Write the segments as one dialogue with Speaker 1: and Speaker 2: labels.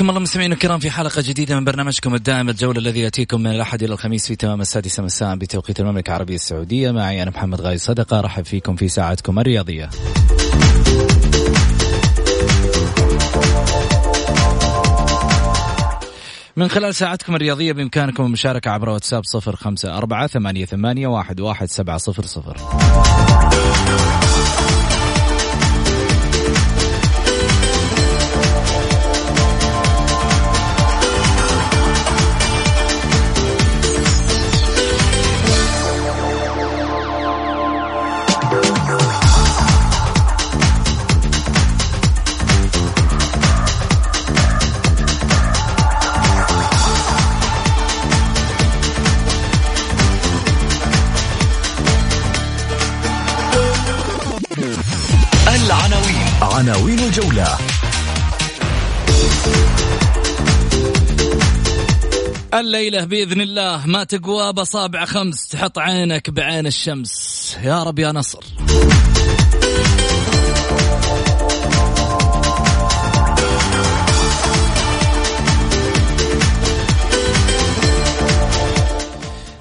Speaker 1: حياكم الله مستمعينا الكرام في حلقة جديدة من برنامجكم الدائم الجولة الذي يأتيكم من الأحد إلى الخميس في تمام السادسة مساء بتوقيت المملكة العربية السعودية. معي أنا محمد غاي صدقة أرحب فيكم في ساعتكم الرياضية. من خلال ساعتكم الرياضية بإمكانكم المشاركة عبر واتساب صفر خمسة أربعة ثمانية, ثمانية واحد, واحد سبعة صفر صفر. عناوين الجولة. الليلة بإذن الله ما تقوى بصابع خمس تحط عينك بعين الشمس. يا رب يا نصر.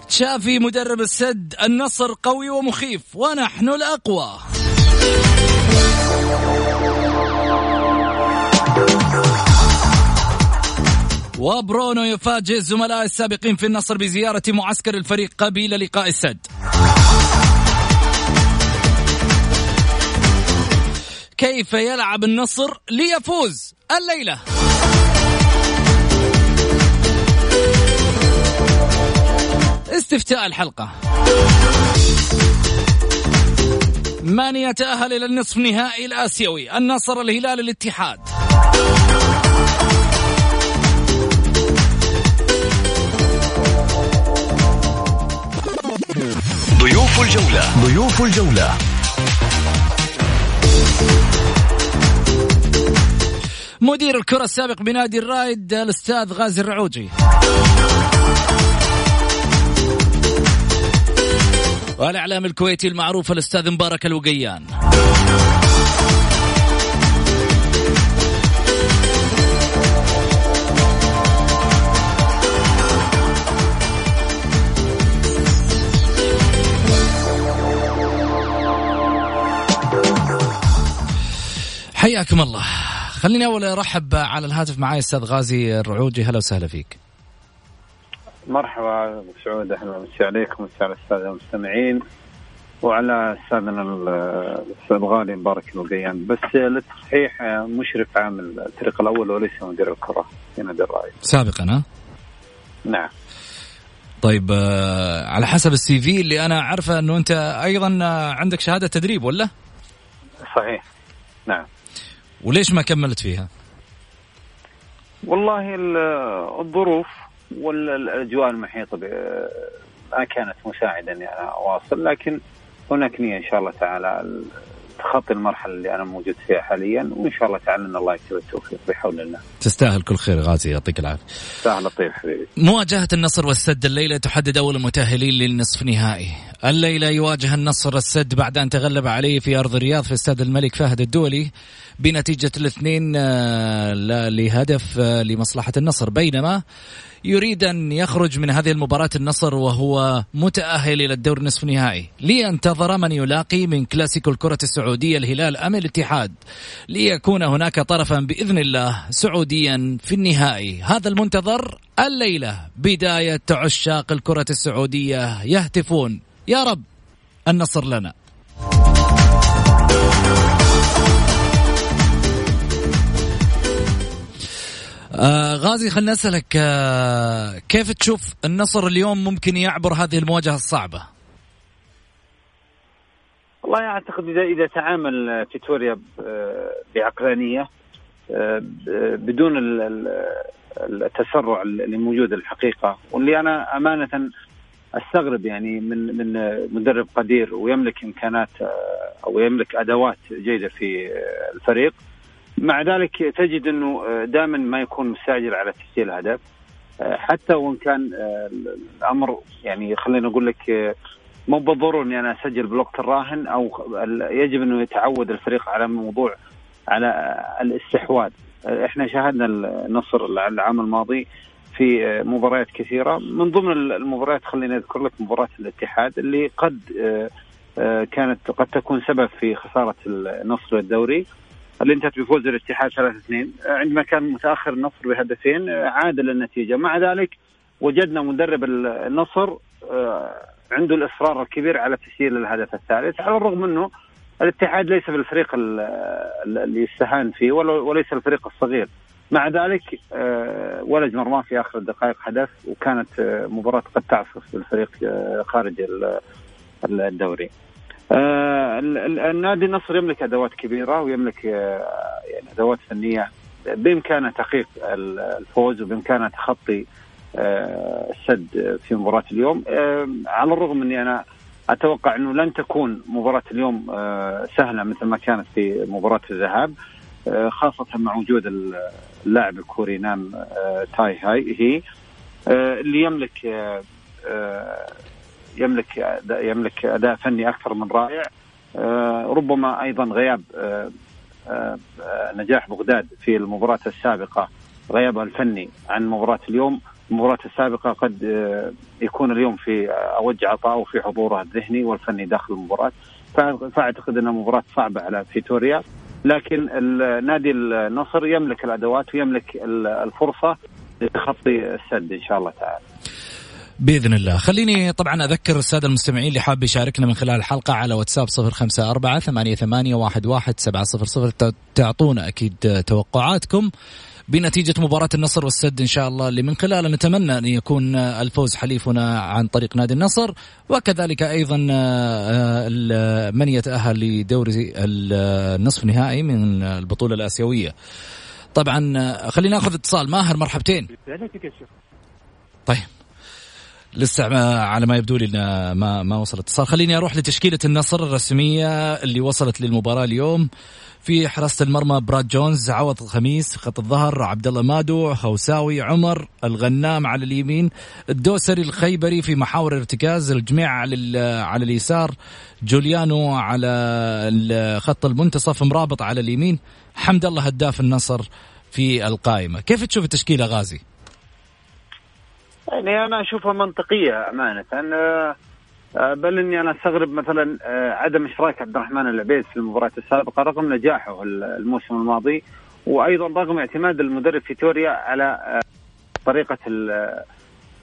Speaker 1: تشافي مدرب السد النصر قوي ومخيف ونحن الأقوى. وبرونو يفاجئ الزملاء السابقين في النصر بزيارة معسكر الفريق قبيل لقاء السد. كيف يلعب النصر ليفوز الليلة؟ استفتاء الحلقة. من يتأهل إلى النصف نهائي الآسيوي؟ النصر الهلال الاتحاد. ضيوف الجولة. ضيوف الجولة. مدير الكرة السابق بنادي الرايد الأستاذ غازي الرعوجي. والإعلام الكويتي المعروف الأستاذ مبارك الوقيان. حياكم الله. خليني أول أرحب على الهاتف معي أستاذ غازي الرعوجي. هلا وسهلا فيك.
Speaker 2: مرحبا أبو سعود. أهلا وسهلا عليكم وسهلا السادة المستمعين. وعلى أستاذنا الأستاذ الغالي مبارك الوقيان بس للتصحيح مشرف عام الفريق الأول وليس مدير الكرة في نادي الراي
Speaker 1: سابقا ها؟
Speaker 2: نعم.
Speaker 1: طيب آه، على حسب السي في اللي أنا عارفه إنه أنت أيضا آه، عندك شهادة تدريب ولا؟
Speaker 2: صحيح. نعم.
Speaker 1: وليش ما كملت فيها؟
Speaker 2: والله الظروف والاجواء المحيطة ما كانت مساعدة إني أنا أواصل لكن هناك نية إن شاء الله تعالى تخطي المرحلة اللي أنا موجود فيها حاليا وإن شاء الله تعالى إن الله يكتب التوفيق بحول الله.
Speaker 1: تستاهل كل خير غازي يعطيك العافية.
Speaker 2: تستاهل لطيف حبيبي.
Speaker 1: مواجهة النصر والسد الليلة تحدد أول المتاهلين للنصف نهائي. الليلة يواجه النصر السد بعد أن تغلب عليه في أرض الرياض في استاد الملك فهد الدولي بنتيجة الاثنين آه، لهدف آه، لمصلحة النصر. بينما يريد أن يخرج من هذه المباراة النصر وهو متأهل إلى الدور نصف النهائي لينتظر من يلاقي من كلاسيكو الكرة السعودية الهلال أم الاتحاد. ليكون هناك طرفا بإذن الله سعوديا في النهائي. هذا المنتظر الليلة. بداية عشاق الكرة السعودية يهتفون. يا رب النصر لنا. آه غازي خلنا أسألك آه كيف تشوف النصر اليوم ممكن يعبر هذه المواجهة الصعبة؟
Speaker 2: والله أعتقد اذا إذا تعامل فيتوريا بعقلانية آه، بدون التسرع اللي موجود الحقيقة واللي أنا أمانة أستغرب يعني من من مدرب قدير ويملك إمكانات آه، أو يملك أدوات جيدة في آه، الفريق مع ذلك تجد أنه آه، دائما ما يكون مستعجل على تسجيل هدف آه، حتى وإن كان آه، الأمر يعني خلينا أقول لك مو بالضروره إني أنا أسجل بالوقت الراهن أو يجب أنه يتعود الفريق على موضوع على الاستحواذ. إحنا شاهدنا النصر العام الماضي في مباريات كثيرة. من ضمن المباريات خليني أذكر لك مباراة الاتحاد اللي قد كانت قد تكون سبب في خسارة النصر الدوري. اللي انتهت بفوز الاتحاد 3-2 عندما كان متأخر النصر بهدفين عادل النتيجة. مع ذلك وجدنا مدرب النصر آه، عنده الإصرار الكبير على تسجيل الهدف الثالث على الرغم إنه الاتحاد ليس بالفريق اللي يستهان فيه وليس الفريق الصغير. مع ذلك آه، ولد مرماه في آخر الدقائق هدف وكانت آه، مباراة قد تعصف بالفريق خارج الدوري. آه النادي النصر يملك أدوات كبيرة ويملك آه يعني أدوات فنية. بإمكانه تحقيق الفوز وبإمكانه تخطي آه السد في مباراة اليوم. على الرغم اني أنا أتوقع أنه لن تكون مباراة اليوم سهلة مثل ما كانت في مباراة الذهاب خاصة مع وجود اللاعب الكوري نام تاي هاي. هي اللي يملك يملك يملك أداء فني أكثر من رائع. آه، ربما أيضا غياب آه، آه، نجاح بغداد في المباراة السابقة. غيابها الفني عن مباراة اليوم. المباراة السابقة قد يكون اليوم في أوج عطاء وفي حضوره الذهني والفني داخل المباراة. فأعتقد أنها مباراة صعبة على فيتوريا. لكن نادي النصر يملك الأدوات ويملك الفرصة لتخطي السد إن شاء الله تعالى.
Speaker 1: بإذن الله. خليني طبعا أذكر السادة المستمعين اللي حاب يشاركنا من خلال الحلقة على واتساب صفر خمسة أربعة ثمانية, ثمانية واحد, واحد سبعة صفر صفر. تعطونا أكيد توقعاتكم بنتيجة مباراة النصر والسد إن شاء الله اللي من خلالها نتمنى أن يكون الفوز حليفنا عن طريق نادي النصر وكذلك أيضا من يتأهل لدوري النصف النهائي من البطولة الآسيوية. طبعا خلينا ناخذ اتصال. ماهر مرحبتين. طيب. لسه على ما يبدو لي ما ما وصل اتصال خليني أروح لتشكيلة النصر الرسمية اللي وصلت للمباراة اليوم. في حراسة المرمى براد جونز عوض خميس خط الظهر عبد الله مادو خوساوي عمر الغنام على اليمين الدوسري الخيبري في محاور ارتكاز الجميع على على اليسار جوليانو على خط المنتصف مرابط على اليمين. حمد الله هداف النصر في القائمة. كيف تشوف التشكيلة غازي؟
Speaker 2: يعني أنا أشوفها منطقية أمانة آه، آه، بل إني أنا أستغرب مثلا آه، عدم إشراك عبد الرحمن العبيد في المباراة السابقة رغم نجاحه الموسم الماضي وأيضا رغم اعتماد المدرب فيتوريا على طريقة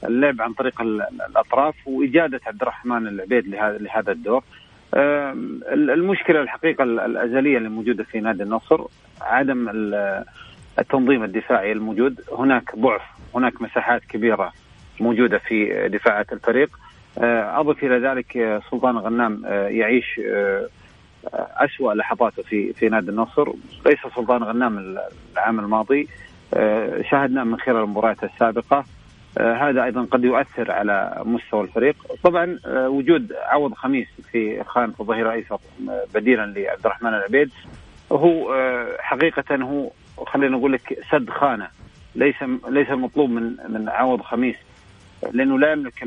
Speaker 2: اللعب عن طريق الأطراف وإجادة عبد الرحمن العبيد لهذا الدور. المشكلة الحقيقة الأزلية اللي موجودة في نادي النصر عدم التنظيم الدفاعي الموجود، هناك ضعف، هناك مساحات كبيرة موجودة في دفاعات الفريق. آه، أضف إلى ذلك آه، سلطان غنام آه، يعيش أسوأ لحظاته في في نادي النصر. ليس سلطان غنام العام الماضي. شاهدنا من خلال المباريات السابقة. هذا أيضا قد يؤثر على مستوى الفريق. طبعا وجود عوض خميس في خانه الظهير الأيسر بديلا لعبد الرحمن العبيد هو حقيقة هو خلينا نقول لك سد خانة. ليس ليس المطلوب من من عوض خميس لأنه لا يملك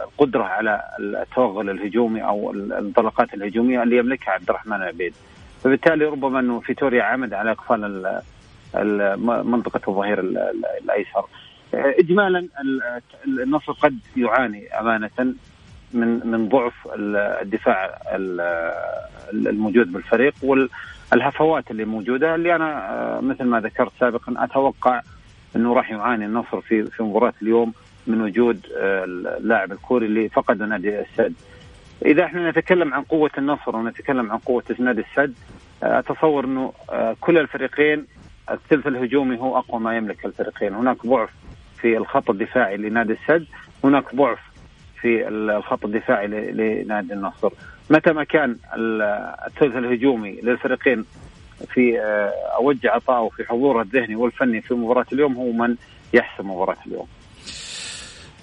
Speaker 2: القدرة على التوغل الهجومي أو الانطلاقات الهجومية اللي يملكها عبد الرحمن العبيد فبالتالي ربما أنه فيتوريا عمد على اقفال منطقة الظهير الأيسر. اجمالا النصر قد يعاني أمانة من من ضعف الدفاع الموجود بالفريق والهفوات اللي موجودة اللي أنا مثل ما ذكرت سابقا أتوقع أنه راح يعاني النصر في في مباراة اليوم. من وجود آه، اللاعب الكوري اللي فقد نادي السد. إذا إحنا نتكلم عن قوة النصر ونتكلم عن قوة نادي السد آه، أتصور إنه آه، كل الفريقين الثلث الهجومي هو أقوى ما يملك الفريقين، هناك ضعف في الخط الدفاعي لنادي السد، هناك ضعف في الخط الدفاعي لنادي النصر. متى ما كان الثلث الهجومي للفريقين في اوجه عطائه في حضوره الذهني والفني في مباراة اليوم هو من يحسم مباراة اليوم.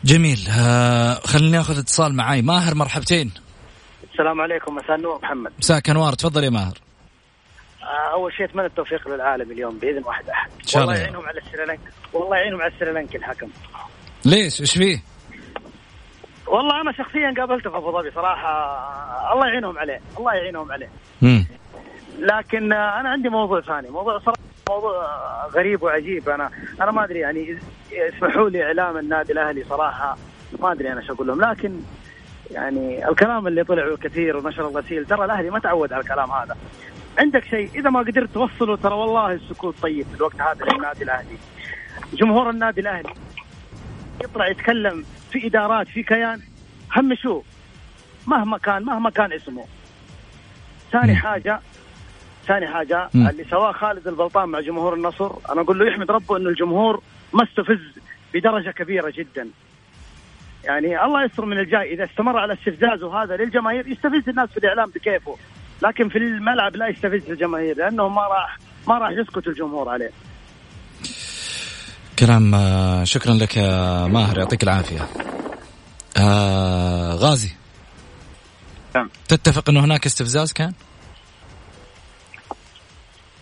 Speaker 1: جميل. آه خليني ناخذ اتصال معاي. ماهر مرحبتين.
Speaker 3: السلام عليكم. مساء النور محمد.
Speaker 1: مساك أنوار. تفضل يا ماهر.
Speaker 3: آه أول شيء أتمنى التوفيق للعالم اليوم بإذن واحد أحد. والله يعينهم على السريلانكا. والله يعينهم على السريلانكا الحكم.
Speaker 1: ليش؟ إيش فيه؟
Speaker 3: والله أنا شخصيا قابلته في أبو ظبي صراحة. الله يعينهم عليه. الله يعينهم عليه.
Speaker 1: مم.
Speaker 3: لكن أنا عندي موضوع ثاني. موضوع صراحة موضوع غريب وعجيب. أنا أنا ما أدري يعني اسمحوا لي إعلام النادي الأهلي صراحة ما أدري أنا إيش أقول لهم. لكن يعني الكلام اللي طلع كثير ونشر الغسيل ترى الأهلي ما تعود على الكلام هذا. عندك شيء؟ إذا ما قدرت توصله ترى والله السكوت طيب في الوقت هذا للنادي الأهلي. جمهور النادي الأهلي يطلع يتكلم في إدارات في كيان. همشوه مهما كان مهما كان اسمه. ثاني حاجة ثاني حاجة م. اللي سواه خالد البلطان مع جمهور النصر أنا أقول له يحمد ربه إنه الجمهور ما استفز بدرجة كبيرة جدا يعني الله يستر من الجاي إذا استمر على استفزازه هذا للجماهير يستفز الناس في الإعلام بكيفه لكن في الملعب لا يستفز الجماهير لأنه ما راح ما راح يسكت الجمهور عليه
Speaker 1: كلام آه، شكرا لك يا ماهر يعطيك العافية آه غازي نعم. تتفق إنه هناك استفزاز كان؟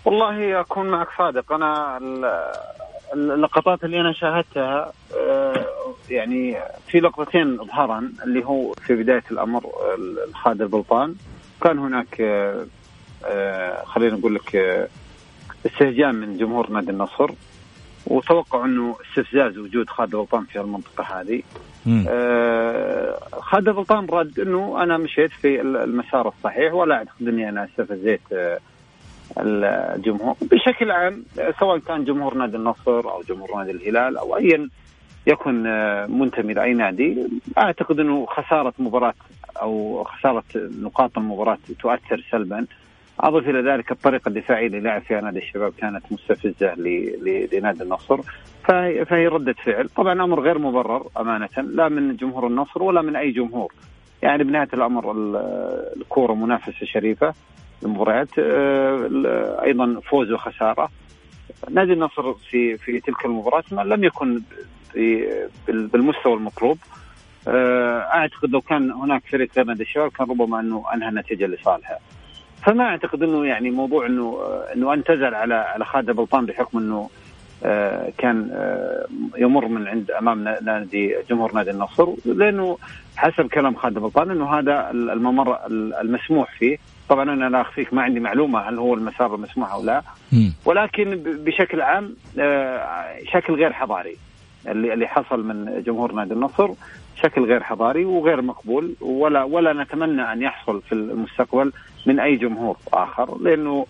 Speaker 2: والله أكون معك صادق. أنا اللقطات اللي أنا شاهدتها آه، يعني في لقطتين ظهرا اللي هو في بداية الأمر الخادر البلطان كان هناك آه، آه، خلينا نقول لك استهجان من جمهور نادي النصر. وتوقع أنه استفزاز وجود خالد بلطان في المنطقة هذه. خالد بلطان رد أنه أنا مشيت في المسار الصحيح ولا أعتقد أني أنا استفزيت الجمهور. بشكل عام سواء كان جمهور نادي النصر أو جمهور نادي الهلال أو ايا يكن منتمي لأي نادي أعتقد أنه خسارة مباراة أو خسارة نقاط المباراة تؤثر سلبا. أضف إلى ذلك الطريقة الدفاعية اللي لعب فيها نادي الشباب كانت مستفزة لنادي النصر. فهي, فهي ردة فعل. طبعا أمر غير مبرر أمانة لا من جمهور النصر ولا من أي جمهور. يعني بنهاية الأمر الكورة منافسة شريفة. المباريات آه، أيضا فوز وخسارة. نادي النصر في في تلك المباراة ما لم يكن بالمستوى المطلوب. آه، أعتقد لو كان هناك فريق غير نادي الشباب كان ربما أنه أنهى النتيجة لصالحه. فما أعتقد إنه يعني موضوع إنه آه، إنه انتزل على على خالد بلطان بحكم إنه كان يمر من عند أمام نادي جمهور نادي النصر. لأنه حسب كلام خالد بلطان إنه هذا الممر المسموح فيه. طبعا أنا لا أخفيك ما عندي معلومة هل هو المسار المسموح أو لا. ولكن بشكل عام آه، شكل غير حضاري. اللي اللي حصل من جمهور نادي النصر شكل غير حضاري وغير مقبول ولا ولا نتمنى أن يحصل في المستقبل من أي جمهور آخر لأنه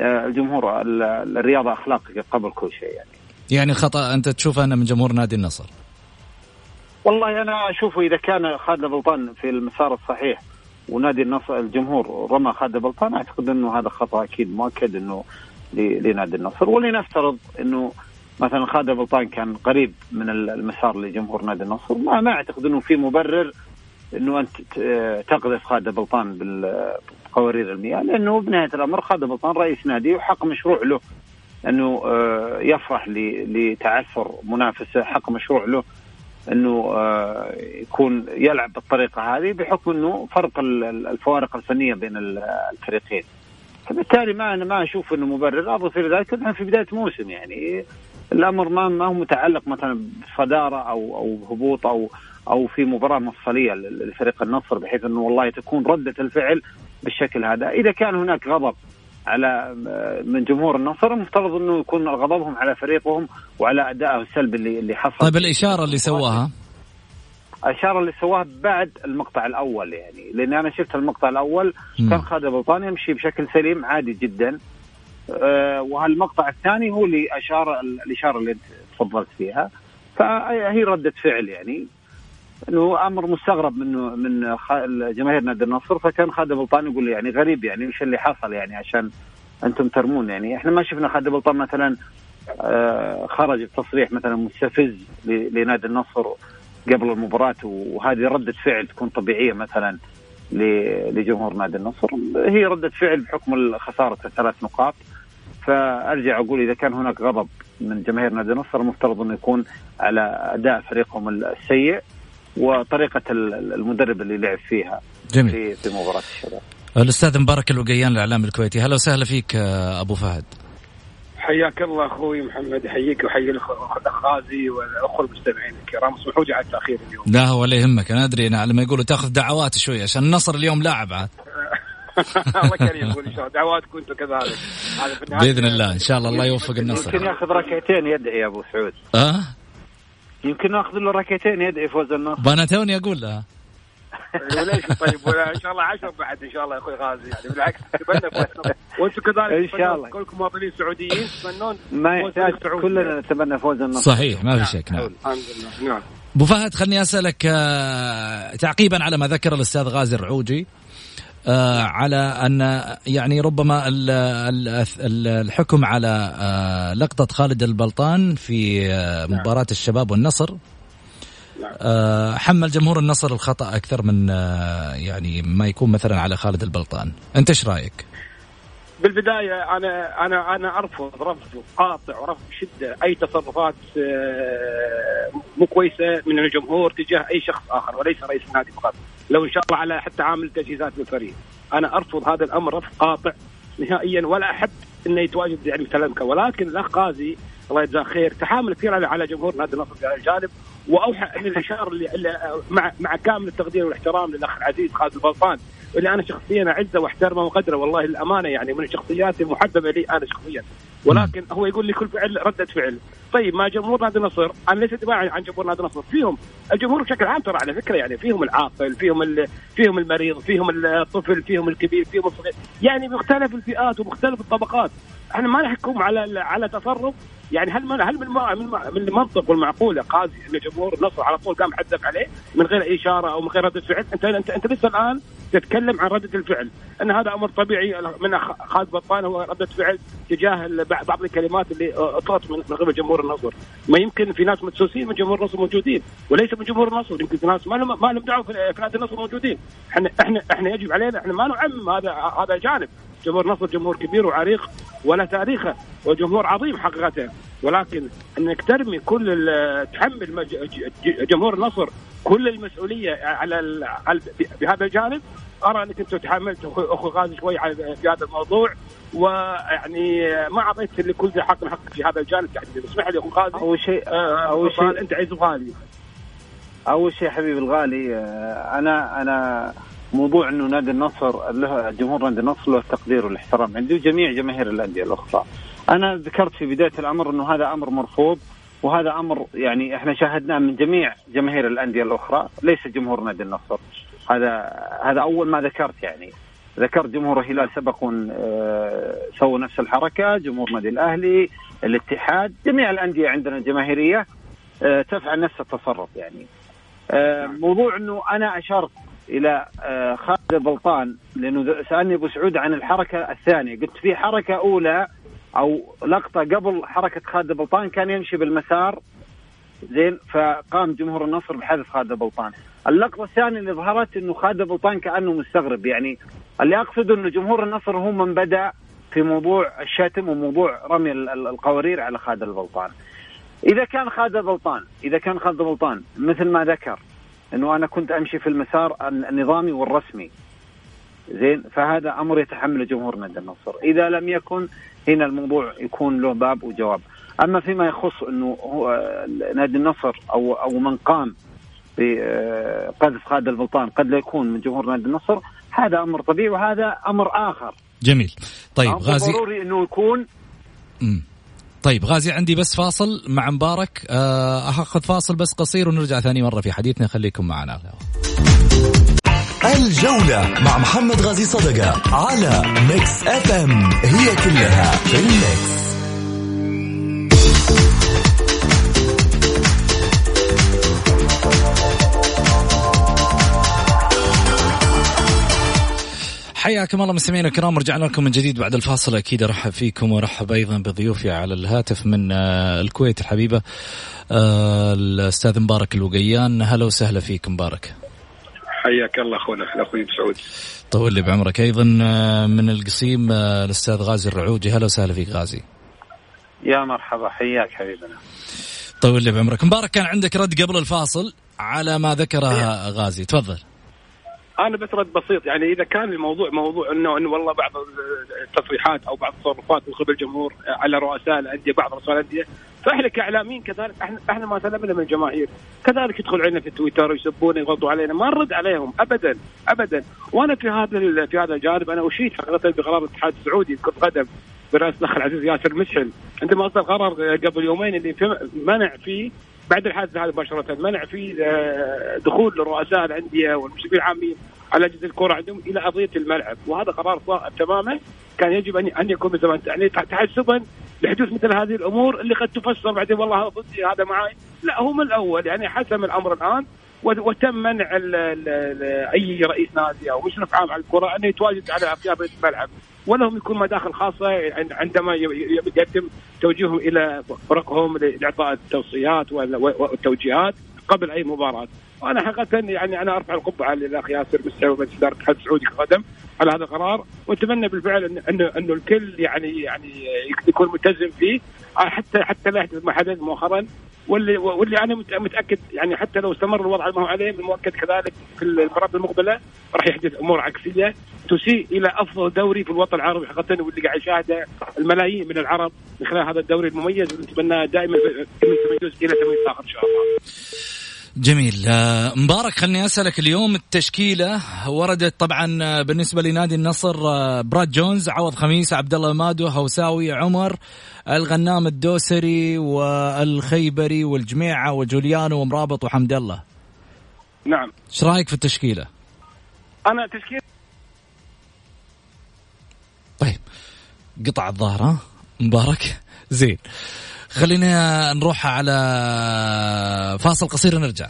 Speaker 2: آه، الجمهور الرياضة اخلاق قبل كل شيء يعني.
Speaker 1: يعني خطأ أنت تشوف انه من جمهور نادي النصر؟
Speaker 2: والله أنا أشوفه إذا كان خالد بلطان في المسار الصحيح. ونادي النصر الجمهور رمى خالد بلطان. أعتقد إنه هذا خطأ أكيد مؤكد إنه لنادي النصر. ولنفترض إنه مثلا خالد بلطان كان قريب من المسار لجمهور نادي النصر. ما, ما أعتقد إنه في مبرر إنه أنت تقذف خالد بلطان بقوارير المياه لأنه بنهاية الأمر خالد بلطان رئيس نادي وحق مشروع له إنه آه، يفرح لتعثر منافسة حق مشروع له إنه آه، يكون يلعب بالطريقة هذه بحكم إنه فرق الفوارق الفنية بين الفريقين. فبالتالي ما أنا ما أشوف إنه مبرر. اضف إلى ذلك انها في بداية موسم يعني. الأمر ما ما هو متعلق مثلا بصدارة أو أو هبوط أو أو في مباراة مفصلية لفريق النصر بحيث إنه والله تكون ردة الفعل بالشكل هذا، إذا كان هناك غضب على من جمهور النصر المفترض إنه يكون غضبهم على فريقهم وعلى أدائه السلبي اللي اللي حصل.
Speaker 1: طيب الإشارة اللي سواها؟
Speaker 2: الإشارة اللي سواها بعد المقطع الأول يعني لأن أنا شفت المقطع الأول م. كان خالد بلطان يمشي بشكل سليم عادي جدا. أه وهالمقطع الثاني هو اللي أشار الإشارة اللي تفضلت فيها. فهي ردة فعل يعني. إنه أمر مستغرب منه من جماهير نادي النصر فكان خالد بلطان يقول يعني غريب يعني إيش اللي حصل يعني عشان أنتم ترمون يعني. إحنا ما شفنا خالد بلطان مثلا آه، خرج بتصريح مثلا مستفز لنادي النصر قبل المباراة وهذه ردة فعل تكون طبيعية مثلا لجمهور نادي النصر. هي ردة فعل بحكم خسارة الثلاث نقاط. فأرجع أقول إذا كان هناك غضب من جماهير نادي النصر المفترض انه يكون على أداء فريقهم السيء. وطريقة المدرب اللي لعب فيها
Speaker 1: جميل.
Speaker 2: في في مباراة الشباب.
Speaker 1: الأستاذ مبارك الوقيان الاعلام الكويتي. هلا وسهلا فيك أبو فهد.
Speaker 4: حياك الله أخوي محمد يحييك ويحيي الاخ غازي والاخوه المستمعين الكرام. اسمحوا لي على التأخير اليوم.
Speaker 1: لا ولا يهمك. أنا أدري أنا لما يقولوا تأخذ دعوات شوي عشان النصر اليوم لاعب عاد.
Speaker 4: الله كريم يقول إن شاء الله. دعواتكم أنتم كذلك
Speaker 1: بإذن الله. إن شاء الله الله يوفق النصر.
Speaker 2: يمكن ياخذ ركعتين يدعي يا أبو سعود.
Speaker 1: آه؟
Speaker 2: يمكن ناخذ له ركعتين يدعي فوز النصر.
Speaker 1: أنا توني أقول لها
Speaker 4: وليش؟ طيب إن شاء الله عشر بعد إن شاء الله يا أخوي غازي. يعني بالعكس نتمنى وأنتم كذلك
Speaker 2: إن شاء الله.
Speaker 4: كلكم مواطنين سعوديين تتمنون
Speaker 2: ما يحتاج كلنا نتمنى فوز النصر.
Speaker 1: صحيح ما في شك نعم.
Speaker 4: الحمد لله. نعم.
Speaker 1: أبو فهد خلني أسألك آه، تعقيبا على ما ذكر الأستاذ غازي الرعوجي. على أن يعني ربما الحكم على آه لقطة خالد البلطان في آه مباراة الشباب والنصر. آه حمل جمهور النصر الخطأ أكثر من آه يعني ما يكون مثلا على خالد البلطان. أنت إيش رأيك؟
Speaker 4: بالبداية أنا أنا أنا أرفض رفض قاطع ورفض بشده أي تصرفات آه، مو كويسة من الجمهور تجاه أي شخص آخر وليس رئيس النادي فقط. لو إن شاء الله على حتى عامل تجهيزات للفريق. أنا أرفض هذا الأمر رفض قاطع نهائيا ولا أحب إنه يتواجد يعني مثل ولكن الأخ غازي الله يجزاه خير تحامل كثير على جمهور نادي النصر في هذا الجانب. وأوحى ان الإشارة اللي مع مع كامل التقدير والاحترام للأخ العزيز خالد البلطان اللي أنا شخصيا أعزه وأحترمه وقدره. والله الأمانة يعني من الشخصيات المحببه لي أنا شخصيا. ولكن هو يقول لي كل فعل ردة فعل. طيب ما جمهور نادي النصر أنا ليس عن جمهور نادي النصر؟ فيهم الجمهور بشكل عام ترى على فكرة يعني فيهم العاقل فيهم فيهم المريض فيهم الطفل فيهم الكبير فيهم الصغير. يعني مختلف الفئات ومختلف الطبقات. إحنا ما نحكم على على تصرف. يعني هل هل من من المنطق والمعقولة قاضي إن جمهور النصر على طول قام حدث عليه من غير إشارة أو من غير رده فعل؟ أنت أنت أنت لسه الآن تتكلم عن ردة الفعل. أن هذا أمر طبيعي من خالد بطان هو ردة فعل تجاه بعض الكلمات اللي اطلقت من قبل جمهور النصر. ما يمكن في ناس متسوسين من جمهور النصر موجودين وليس من جمهور النصر. يمكن في ناس ما لهم ما لهم دعوة في نادي النصر موجودين. إحنا إحنا إحنا يجب علينا إحنا ما نعمم هذا هذا الجانب جمهور النصر جمهور كبير وعريق ولا تاريخه وجمهور عظيم حقيقه ولكن إنك ترمي كل تحمل جمهور النصر كل المسؤولية على بهذا الجانب أرى إنك أنت تحملت اخو غازي شوي في هذا الموضوع ويعني ما أعطيت لكل ذي حق حق في هذا الجانب. تحديدا اسمح لي أخو غازي.
Speaker 2: أول شيء آه،
Speaker 4: أول شيء أنت عز غالي.
Speaker 2: أول شيء حبيبي الغالي آه، أنا أنا موضوع إنه نادي النصر له جمهور نادي النصر له التقدير والاحترام عندي وجميع جماهير الأندية الأخرى. أنا ذكرت في بداية الأمر إنه هذا أمر مرفوض وهذا أمر يعني إحنا شاهدناه من جميع جماهير الأندية الأخرى ليس جمهور نادي النصر. هذا هذا أول ما ذكرت يعني. ذكرت جمهور الهلال سبق آه، سووا نفس الحركة، جمهور نادي الأهلي، الاتحاد، جميع الأندية عندنا الجماهيريه آه، تفعل نفس التصرف يعني. آه، موضوع إنه أنا اشرت إلى آه، خالد البلطان لأنه سألني أبو سعود عن الحركة الثانية. قلت في حركة أولى أو لقطة قبل حركة خالد البلطان كان يمشي بالمسار. زين فقام جمهور النصر بحذف خالد البلطان. اللقطة الثانية اللي ظهرت إنه خالد البلطان كأنه مستغرب. يعني اللي أقصده إنه جمهور النصر هو من بدأ في موضوع الشتم وموضوع رمي القوارير على خالد البلطان. إذا كان خالد غلطان إذا كان خالد غلطان مثل ما ذكر إنه أنا كنت أمشي في المسار النظامي والرسمي. زين؟ فهذا أمر يتحمله جمهور نادي النصر. إذا لم يكن هنا الموضوع يكون له باب وجواب. أما فيما يخص إنه هو نادي النصر أو أو من قام بقذف خالد البلطان قد لا يكون من جمهور نادي النصر هذا أمر طبيعي وهذا أمر آخر.
Speaker 1: جميل. طيب غازي.
Speaker 2: ضروري إنه يكون
Speaker 1: مم. طيب غازي عندي بس فاصل مع مبارك. آه، أخذ فاصل بس قصير ونرجع ثاني مرة في حديثنا. خليكم معنا.
Speaker 5: الجولة مع محمد غازي صدقة على Mix FM هي كلها في ال mix
Speaker 1: حياكم الله مستمعينا الكرام رجعنا لكم من جديد بعد الفاصل. أكيد أرحب فيكم وأرحب أيضا بضيوفي على الهاتف من آه، الكويت الحبيبة آه، الأستاذ مبارك الوقيان. هلا وسهلا فيك مبارك.
Speaker 4: حياك الله أخونا أخوي سعود.
Speaker 1: طول لي بعمرك. أيضا آه، من القصيم الأستاذ غازي الرعوجي. هلا وسهلا فيك غازي.
Speaker 2: يا مرحبا حياك حبيبنا.
Speaker 1: طول لي بعمرك. مبارك كان عندك رد قبل الفاصل على ما ذكره غازي. تفضل.
Speaker 4: أنا بس رد بسيط يعني إذا كان الموضوع موضوع إنه إنه والله بعض التصريحات أو بعض التصرفات من قبل الجمهور على رؤساء الأندية بعض رؤساء الأندية فإحنا كإعلاميين كذلك إحنا إحنا ما سلمنا من الجماهير. كذلك يدخل علينا في تويتر ويسبونا يغلطوا علينا ما نرد عليهم ابدا ابدا. وأنا في هذا في هذا الجانب أنا أشيد حقيقه بقرار الاتحاد السعودي لكره القدم برئاسه الأخ العزيز ياسر مسحل عندما أصدر قرار قبل يومين اللي منع فيه بعد الحادثه هذه مباشرة منع في آه، دخول رؤساء الأندية والمسؤولين العامين على أجهزة الكرة عندهم إلى ارضيه الملعب. وهذا قرار صائب تماما. كان يجب ان أن يكون زمان يعني تحسبا لحدوث مثل هذه الأمور اللي قد تفسر بعدين والله هذا ضدي هذا معي لا هو من الأول. يعني حسم الأمر الآن. وتم منع ال ال ال أي رئيس نادي أو مشرف عام على الكرة انه يتواجد على ارضيه الملعب. ولهم يكون مداخل خاصة عندما يتم توجيههم إلى فرقهم لإعطاء التوصيات والتوجيهات قبل أي مباراة. وأنا حقيقة يعني أنا أرفع القبعة للأخ ياسر مسعود ومجلس إدارة الاتحاد السعودي كقدم على هذا القرار وأتمنى بالفعل انه انه الكل يعني يعني يكون ملتزم فيه حتى حتى لا يحدث ما حدث مؤخرا واللي واللي أنا متاكد يعني حتى لو استمر الوضع ما هو عليه المؤكد كذلك في المباراه المقبله راح يحدث امور عكسيه تسيء إلى افضل دوري في الوطن العربي حقيقه واللي قاعد يشاهده الملايين من العرب من خلال هذا الدوري المميز ونتمنى دائما من إلى ثمانيه اخر ان شاء الله.
Speaker 1: جميل. آه، مبارك خلني أسألك اليوم التشكيلة وردت طبعا آه، بالنسبة لنادي النصر آه، براد جونز عوض خميس عبد الله مادو هوساوي عمر الغنام الدوسري والخيبري والجميعة وجوليانو ومرابط وحمد الله.
Speaker 4: نعم.
Speaker 1: إيش رأيك في التشكيلة؟
Speaker 4: أنا تشكيله
Speaker 1: طيب. قطع الظاهر ها؟ مبارك. زين. خلينا نروح على فاصل قصير ونرجع.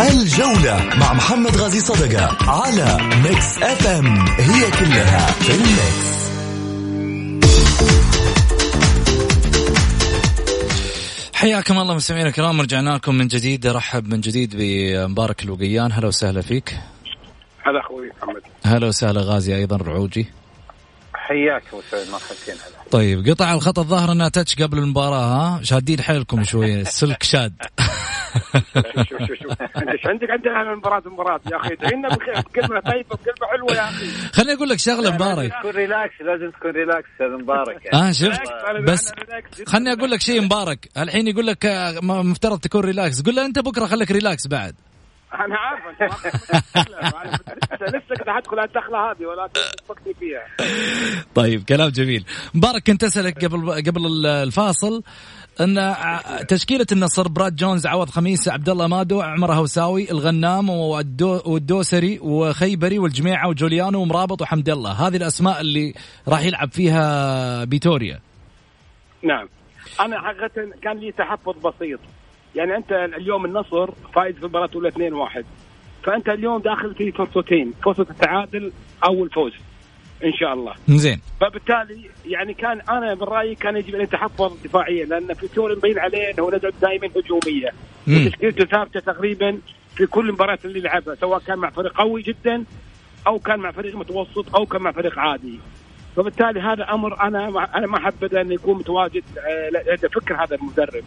Speaker 5: الجولة مع محمد غازي صدقة على ميكس اف ام هي كلها في الميكس
Speaker 1: حياكم الله مستمعينا الكرام. رجعنا لكم من جديد. أرحب من جديد بمبارك الوقيان. هلا وسهلا فيك.
Speaker 4: هلا أخوي محمد.
Speaker 1: هلا وسهلا غازي أيضا رعوجي.
Speaker 2: حياك مرحبتين هلا
Speaker 1: طيب قطع الخط الظاهر إنها تاتش قبل المباراة ها؟ شادين حيلكم شوية السلك شاد.
Speaker 4: شوف شوف شوف انت إيش عندك؟ عندنا مباراه مباراه يا أخي. ادعينا بكلمة طيبة بكلمة حلوة يا أخي.
Speaker 1: خليني أقول لك شغلة مبارك
Speaker 2: تكون relax لازم تكون relax أستاذ مبارك.
Speaker 1: آه شفت؟ بس خليني أقول لك شيء مبارك. الحين يقول لك آه، مفترض تكون relax قول له أنت بكرة خليك relax بعد.
Speaker 4: أنا عارف أنت لسه كنت حدخل الدخلة هذه ولكن وقتي فيها.
Speaker 1: طيب كلام جميل. مبارك كنت أسألك قبل قبل الفاصل إن تشكيلة النصر براد جونز عوض خميس عبد الله مادو عمر هوساوي الغنام والدوسري وخيبري والجميعة وجوليانو ومرابط وحمد الله. هذه الأسماء اللي راح يلعب فيها فيتوريا.
Speaker 4: نعم. أنا حقيقة كان لي تحفظ بسيط. يعني أنت اليوم النصر فايز في المباراه الأولى 2 1 فأنت اليوم داخل في فرصتين فرصة التعادل أو الفوز إن شاء الله.
Speaker 1: زين.
Speaker 4: فبالتالي يعني كان أنا من رأيي كان يجب أن يتحفظ دفاعيا لأن في تور مبين عليه أنه ندعو دائما هجوميه وتشكيلته ثابتة تقريبا في كل المباريات اللي لعبها سواء كان مع فريق قوي جدا أو كان مع فريق متوسط أو كان مع فريق عادي. فبالتالي هذا أمر أنا ما أنا ما حبذ انه يكون متواجد آه، لدى فكر هذا المدرب.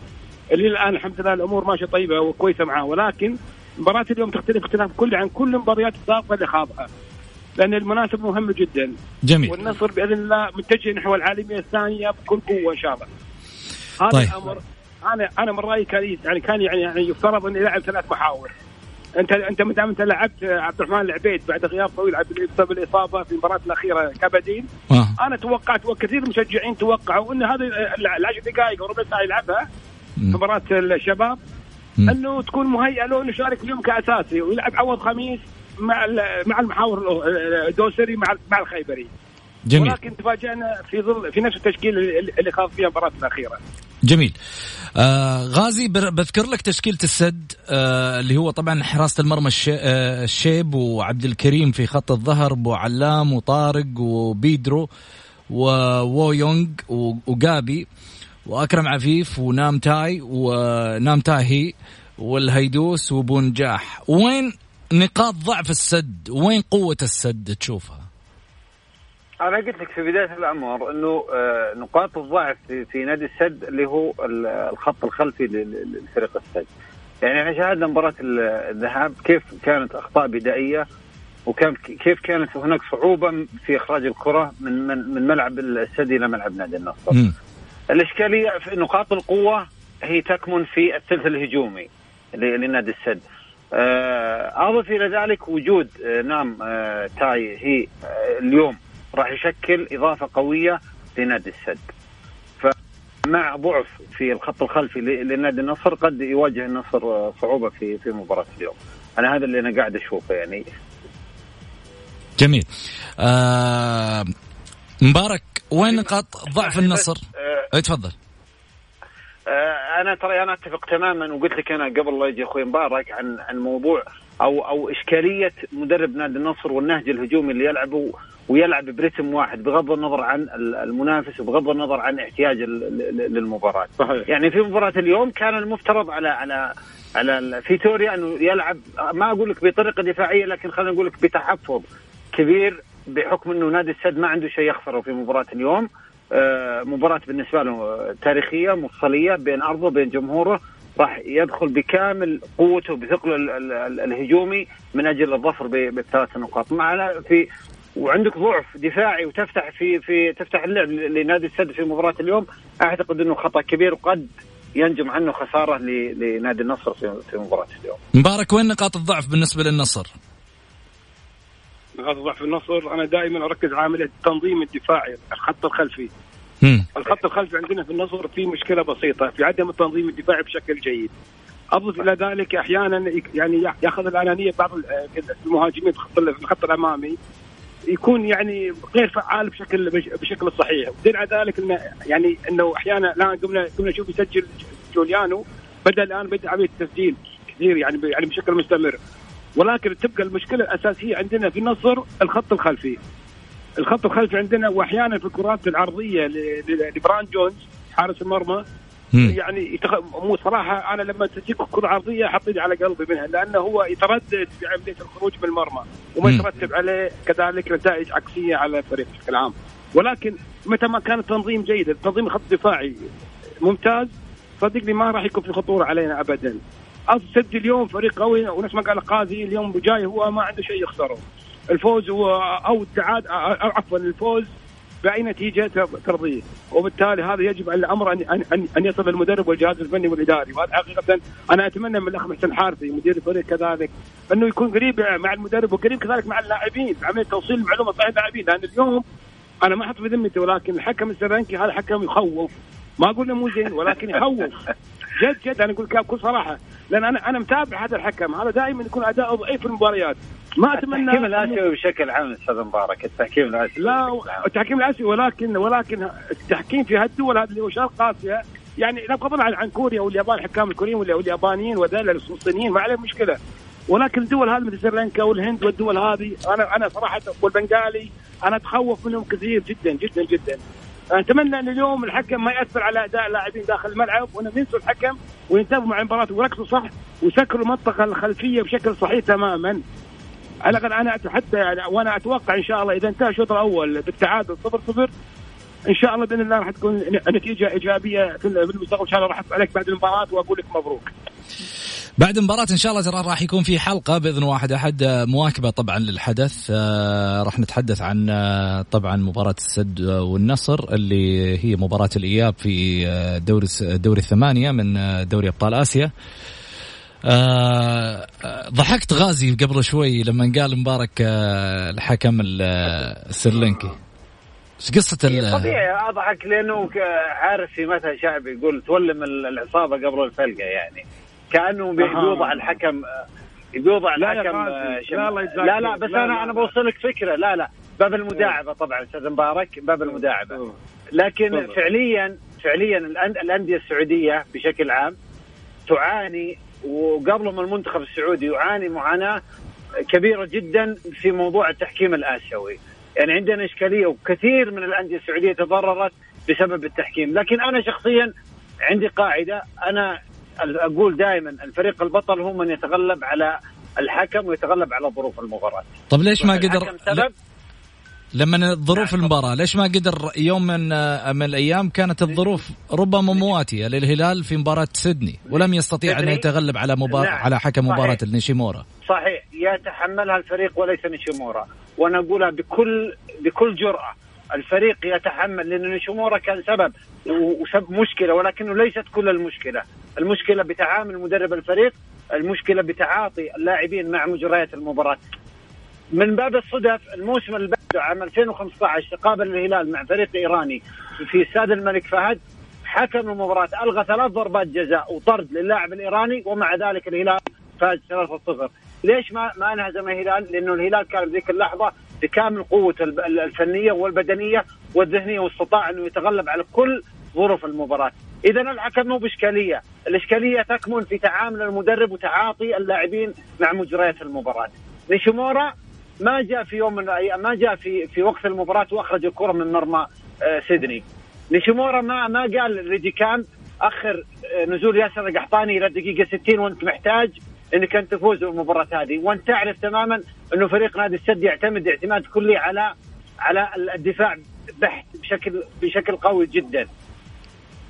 Speaker 4: اللي الآن الحمد لله الأمور ماشية طيبة وكويسة معاه. ولكن مباراة اليوم تختلف اختلاف كلي عن كل المباريات السابقة اللي خاضها. لأن المناسبة مهمة جدا.
Speaker 1: جميل.
Speaker 4: والنصر بإذن الله متجه نحو العالمية الثانية بكل قوة إن شاء الله. هذا
Speaker 1: طيب.
Speaker 4: الأمر. أنا أنا من رأيي كان يعني كان يعني, يعني يفترض أن يلعب ثلاث محاور. انت أنت ما دام أنت لعبت عبد الرحمن العبيد بعد غياب طويل بسبب الإصابة في المباراة الأخيرة كبديل
Speaker 1: آه.
Speaker 4: أنا توقعت وكثير من المشجعين توقعوا أن هذه العشر دقائق أو ربع ساعة يلعبها. في. مباراة الشباب. إنه تكون مهيئة له إنه يشارك اليوم كأساسي ويلعب عوض خميس مع مع المحاور الدوسري مع مع الخيبري.
Speaker 1: جميل.
Speaker 4: ولكن تفاجئنا في ظل في نفس التشكيل اللي خاض فيها المباراه الأخيرة.
Speaker 1: جميل. آه غازي بذكر لك تشكيلة السد آه اللي هو طبعا حراسة المرمى آه الشيب وعبد الكريم في خط الظهر أبو علام وطارق وبيدرو وو يونغ و- وجابي وأكرم عفيف ونام تاي ونام تاهي والهيدوس وبونجاح وين نقاط ضعف السد وين قوة السد تشوفها
Speaker 2: أنا قلت لك في بداية الأمر إنه آه، نقاط الضعف في, في نادي السد اللي هو ال- الخط الخلفي لفريق السد. يعني إحنا شاهدنا مباراة ال- الذهاب كيف كانت أخطاء بدائية وكان كيف كانت هناك صعوبة في إخراج الكرة من من من ملعب السد إلى ملعب نادي النصر. الإشكالية في نقاط القوة هي تكمن في الثلث الهجومي لنادي السد. آه، أضف إلى ذلك وجود آه، نام آه، تاي هي اليوم راح يشكل إضافة قوية لنادي السد. فمع ضعف في الخط الخلفي لنادي النصر قد يواجه النصر صعوبة في في مباراة اليوم. أنا هذا اللي أنا قاعد أشوفه يعني
Speaker 1: جميل آه مبارك وين نقاط ضعف النصر؟
Speaker 2: آه،
Speaker 1: اي تفضل.
Speaker 2: آه، أنا ترى أنا أتفق تماما وقلت لك أنا قبل لا يجي أخوي مبارك عن عن موضوع أو أو إشكالية مدرب نادي النصر والنهج الهجومي اللي يلعبه ويلعب برتم واحد بغض النظر عن ال- المنافس وبغض النظر عن احتياج ال- ال- للمباراة.
Speaker 4: صحيح.
Speaker 2: يعني في مباراة اليوم كان المفترض على على على فيتوريا أنه يلعب ما أقول لك بطريقة دفاعية لكن خلينا نقول لك بتحفظ كبير بحكم انه نادي السد ما عنده شيء يخسره في مباراة اليوم. آه، مباراة بالنسبة له تاريخية مفصلية بين أرضه بين جمهوره. راح يدخل بكامل قوته بثقله ال- ال- ال- الهجومي من أجل الظفر بالثلاث نقاط. معنا في وعندك ضعف دفاعي وتفتح في في تفتح اللعب لنادي السد في مباراة اليوم. أعتقد أنه خطأ كبير وقد ينجم عنه خسارة ل- لنادي النصر في مباراة اليوم.
Speaker 1: مبارك وين نقاط الضعف بالنسبة للنصر؟
Speaker 4: نقاط ضعف النصر أنا دائما أركز على عمليه التنظيم الدفاعي الخط الخلفي.
Speaker 1: مم.
Speaker 4: الخط الخلفي عندنا في النصر في مشكلة بسيطة في عدم التنظيم الدفاعي بشكل جيد. أضف إلى ذلك أحيانا يعني يأخذ الأنانية بعض ال- المهاجمين في الخط الأمامي يكون يعني غير فعال بشكل بشكل صحيح. ودليل على ذلك إنه يعني إنه أحيانا الآن قمنا قمنا نشوف يسجل جوليانو بدأ الآن بدأ عمليه التسجيل كثير يعني يعني بشكل مستمر. ولكن تبقى المشكلة الأساسية عندنا في النصر الخط الخلفي الخط الخلفي عندنا وأحيانا في الكرات العرضية لبران جونز حارس المرمى. يعني يتخ... مو صراحة أنا لما تجيك كرة عرضية ايدي على قلبي منها لأنه هو يتردد في عملية الخروج من المرمى وما. يترتب عليه كذلك نتائج عكسية على الفريق بشكل عام ولكن متى ما كان التنظيم جيد التنظيم الخط الدفاعي ممتاز صدقني ما راح يكون في خطورة علينا ابدا السد اليوم فريق قوي ونفس ما قال قاضي اليوم جاي هو ما عنده شيء يخسره. الفوز هو أو التعاد عفوا الفوز بأي نتيجة ترضيه. وبالتالي هذا يجب الأمر ان ان ان, يصل المدرب والجهاز الفني والإداري. وهذا حقيقة أنا أتمنى من الأخ محسن حارثي مدير الفريق كذلك أنه يكون قريب مع المدرب وقريب كذلك مع اللاعبين عملية توصيل المعلومة صحيح للاعبين لأن اليوم أنا ما أحط في ذمتي ولكن الحكم السرنكي هذا حكم يخوف. ما أقول مو زين ولكن يخوف. جد جد أنا أقول لك بكل صراحة. لأن أنا أنا متابع هذا الحكم. هذا دائما يكون اداؤه ضعيف في المباريات. ما اتمنى
Speaker 2: التحكيم الآسيوي بشكل عام أستاذ مبارك التحكيم الآسيوي
Speaker 4: لا. التحكيم الآسيوي ولكن ولكن التحكيم في هالدول هذه اللي هو شرق اسيا يعني لا بغض عن عن كوريا واليابان الحكام الكوريين واليابانيين وذيل الصينيين ما عليهم مشكلة. ولكن الدول هذه مثل سريلانكا والهند والدول هذه أنا أنا صراحة والبنغالي أنا أتخوف منهم كثير جدا جدا جدا. أتمنى أن اليوم الحكم ما يأثر على أداء اللاعبين داخل الملعب وانهم ينسوا الحكم وينتبهوا مع المباراة ويركزوا صح ويسكروا المنطقة الخلفية بشكل صحيح تماما على الأقل أنا حتى وأنا أتوقع إن شاء الله إذا انتهى الشوط الأول بالتعادل 0 0 إن شاء الله بإذن الله راح تكون نتيجة إيجابية في المستقبل إن شاء الله راح اسال عليك بعد المباراة وأقول لك مبروك.
Speaker 1: بعد المباراة إن شاء الله ترى راح يكون في حلقة بإذن واحد. أحد مواكبة طبعا للحدث. آه راح نتحدث عن آه طبعا مباراة السد والنصر اللي هي مباراة الإياب في آه، دوري دوري الثمانية من آه، دوري أبطال آسيا. آه ضحكت غازي قبل شوي لما قال مبارك آه الحكم السريلانكي إيش قصة
Speaker 2: طبيعي أضحك لأنه عارف في مثل شعبي يقول تولم العصابة قبل الفلقة يعني. كانه بيوضع الحكم بيوضع الحكم
Speaker 4: لا, لا,
Speaker 2: لا لا بس لا أنا لا أنا بوصل لك فكرة. لا لا باب المداعبة طبعا أستاذ مبارك باب المداعبة. لكن فعليا فعليا الأندية السعودية بشكل عام تعاني وقبلهم المنتخب السعودي يعاني معاناة كبيرة جدا في موضوع التحكيم الآسيوي. يعني عندنا إشكالية وكثير من الأندية السعودية تضررت بسبب التحكيم. لكن أنا شخصيا عندي قاعدة. أنا أقول دائما الفريق البطل هو من يتغلب على الحكم ويتغلب على ظروف المباراة.
Speaker 1: طب ليش ما قدر سبب؟ لما ظروف المباراة ليش ما قدر يوم من من الأيام كانت الظروف ربما مواتية للهلال في مباراة سيدني ولم يستطيع أن يتغلب على مبار... نعم. على حكم مباراة النيشيمورا
Speaker 2: صحيح يتحملها الفريق وليس نيشيمورا. وأنا اقولها بكل بكل جرأة. الفريق يتحمل لأن نيشيمورا كان سبب وسبب مشكلة ولكنه ليست كل المشكلة. المشكلة بتعامل مدرب الفريق المشكلة بتعاطي اللاعبين مع مجريات المباراة. من باب الصدف الموسم اللي بعده عام 2015 تقابل الهلال مع فريق إيراني في استاد الملك فهد حكم المباراة ألغى ثلاث ضربات جزاء وطرد للاعب الإيراني ومع ذلك الهلال فاز 3-0 ليش ما ما أنهزم الهلال؟ لأنه الهلال كان بذيك اللحظة بكامل قوته الفنية والبدنية والذهنية واستطاع أنه يتغلب على كل ظروف المباراة إذا الحكم مو بإشكالية، الإشكالية تكمن في تعامل المدرب وتعاطي اللاعبين مع مجريات المباراة. نيشيمورا ما جاء في يوم من الأيام ما جاء في في وقت المباراة وأخرج الكرة من مرمى آه، سيدني. نيشيمورا ما ما قال ريدي كان آخر آه، نزول ياسر القحطاني إلى الدقيقة 60 وأنت محتاج إنك أنت تفوز بالمباراة هذه، وأنت تعرف تماما إنه فريق نادي السد يعتمد اعتماد كلي على على الدفاع بحت بشكل بشكل قوي جدا.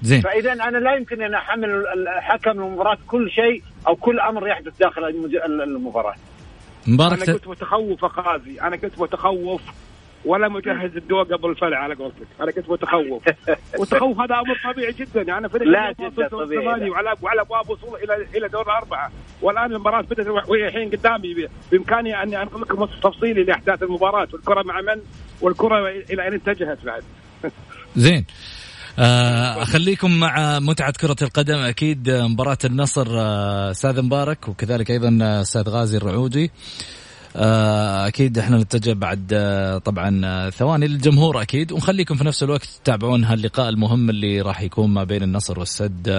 Speaker 1: زين.
Speaker 2: فاذا أنا لا يمكن أن أحمل الحكم المباراه كل شيء أو كل أمر يحدث داخل المباراة.
Speaker 4: مبارك أنا كنت متخوف قاضي أنا كنت متخوف. ولا مجهز الدواء قبل الفلع على قولتك. أنا كنت متخوف. والتخوف هذا أمر طبيعي جدا. يعني فريق
Speaker 2: لا جدا طبيعي
Speaker 4: وعلى وعلى ابواب وصول إلى إلى دور الاربعه والآن المباراة بدأت وهي الحين قدامي. بإمكاني اني أنقل لكم تفصيلي لأحداث المباراة. والكرة مع من؟ والكرة إلى أين اتجهت بعد؟
Speaker 1: زين. آه، أخليكم مع متعة كرة القدم. أكيد مباراة النصر آه، أستاذ مبارك وكذلك أيضا أستاذ غازي الرعودي. أكيد إحنا نتجه بعد طبعا ثواني للجمهور أكيد. ونخليكم في نفس الوقت تتابعون هاللقاء المهم اللي راح يكون ما بين النصر والسد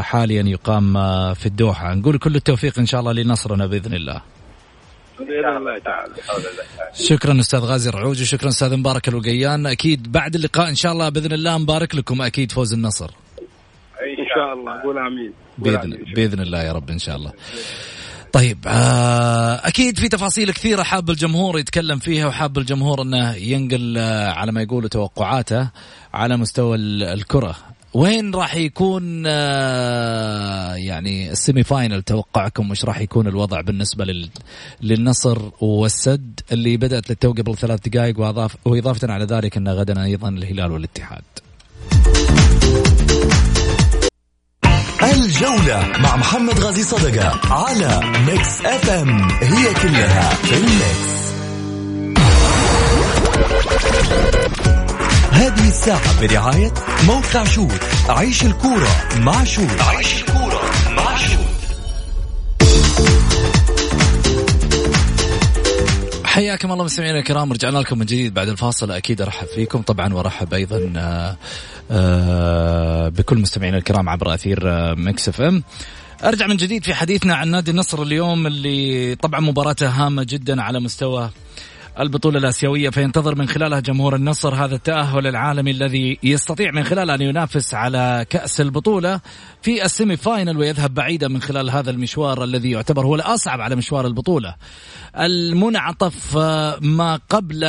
Speaker 1: حاليا يقام في الدوحة. نقول كل التوفيق إن شاء الله لنصرنا بإذن الله.
Speaker 2: بإذن الله تعالى.
Speaker 1: شكرا أستاذ غازي الرعوجي شكرا أستاذ مبارك الوقيان. أكيد بعد اللقاء إن شاء الله بإذن الله مبارك لكم أكيد فوز النصر.
Speaker 4: إن شاء الله. قول آمين.
Speaker 1: بإذن بإذن الله يا رب إن شاء الله. طيب آه، أكيد في تفاصيل كثيرة حاب الجمهور يتكلم فيها وحاب الجمهور إنه ينقل آه، على ما يقولوا توقعاته على مستوى الكرة وين راح يكون آه، يعني ال semi final توقعكم وش راح يكون الوضع بالنسبة لل... للنصر والسد اللي بدأت للتو قبل ثلاث دقائق واضاف وإضافة على ذلك إن غدا أيضا الهلال والاتحاد.
Speaker 5: الجولة مع محمد غازي صدقة على Mix FM هي كلها في الميكس. هذه الساعة برعاية موقع شوت. عيش الكورة مع شوت. عيش الكورة مع شوت.
Speaker 1: حياكم الله مستمعينا الكرام رجعنا لكم من جديد بعد الفاصل. أكيد أرحب فيكم. طبعا وأرحب أيضا آه، آه، بكل مستمعينا الكرام عبر أثير آه، Mix FM. أرجع من جديد في حديثنا عن نادي النصر اليوم اللي طبعا مباراته هامة جدا على مستوى البطولة الآسيوية فينتظر من خلالها جمهور النصر هذا التأهل العالمي الذي يستطيع من خلاله أن ينافس على كأس البطولة في ال semi final ويذهب بعيدا من خلال هذا المشوار الذي يعتبر هو الأصعب على مشوار البطولة. المنعطف ما قبل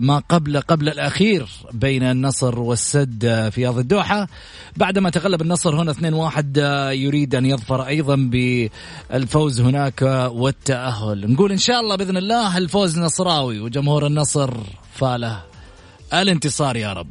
Speaker 1: ما قبل قبل الأخير بين النصر والسد في أرض الدوحة. بعدما تغلب النصر هنا 2-1 يريد أن يظفر أيضا بالفوز هناك والتأهل. نقول إن شاء الله بإذن الله الفوز نصراوي وجمهور النصر فاله. الانتصار يا رب.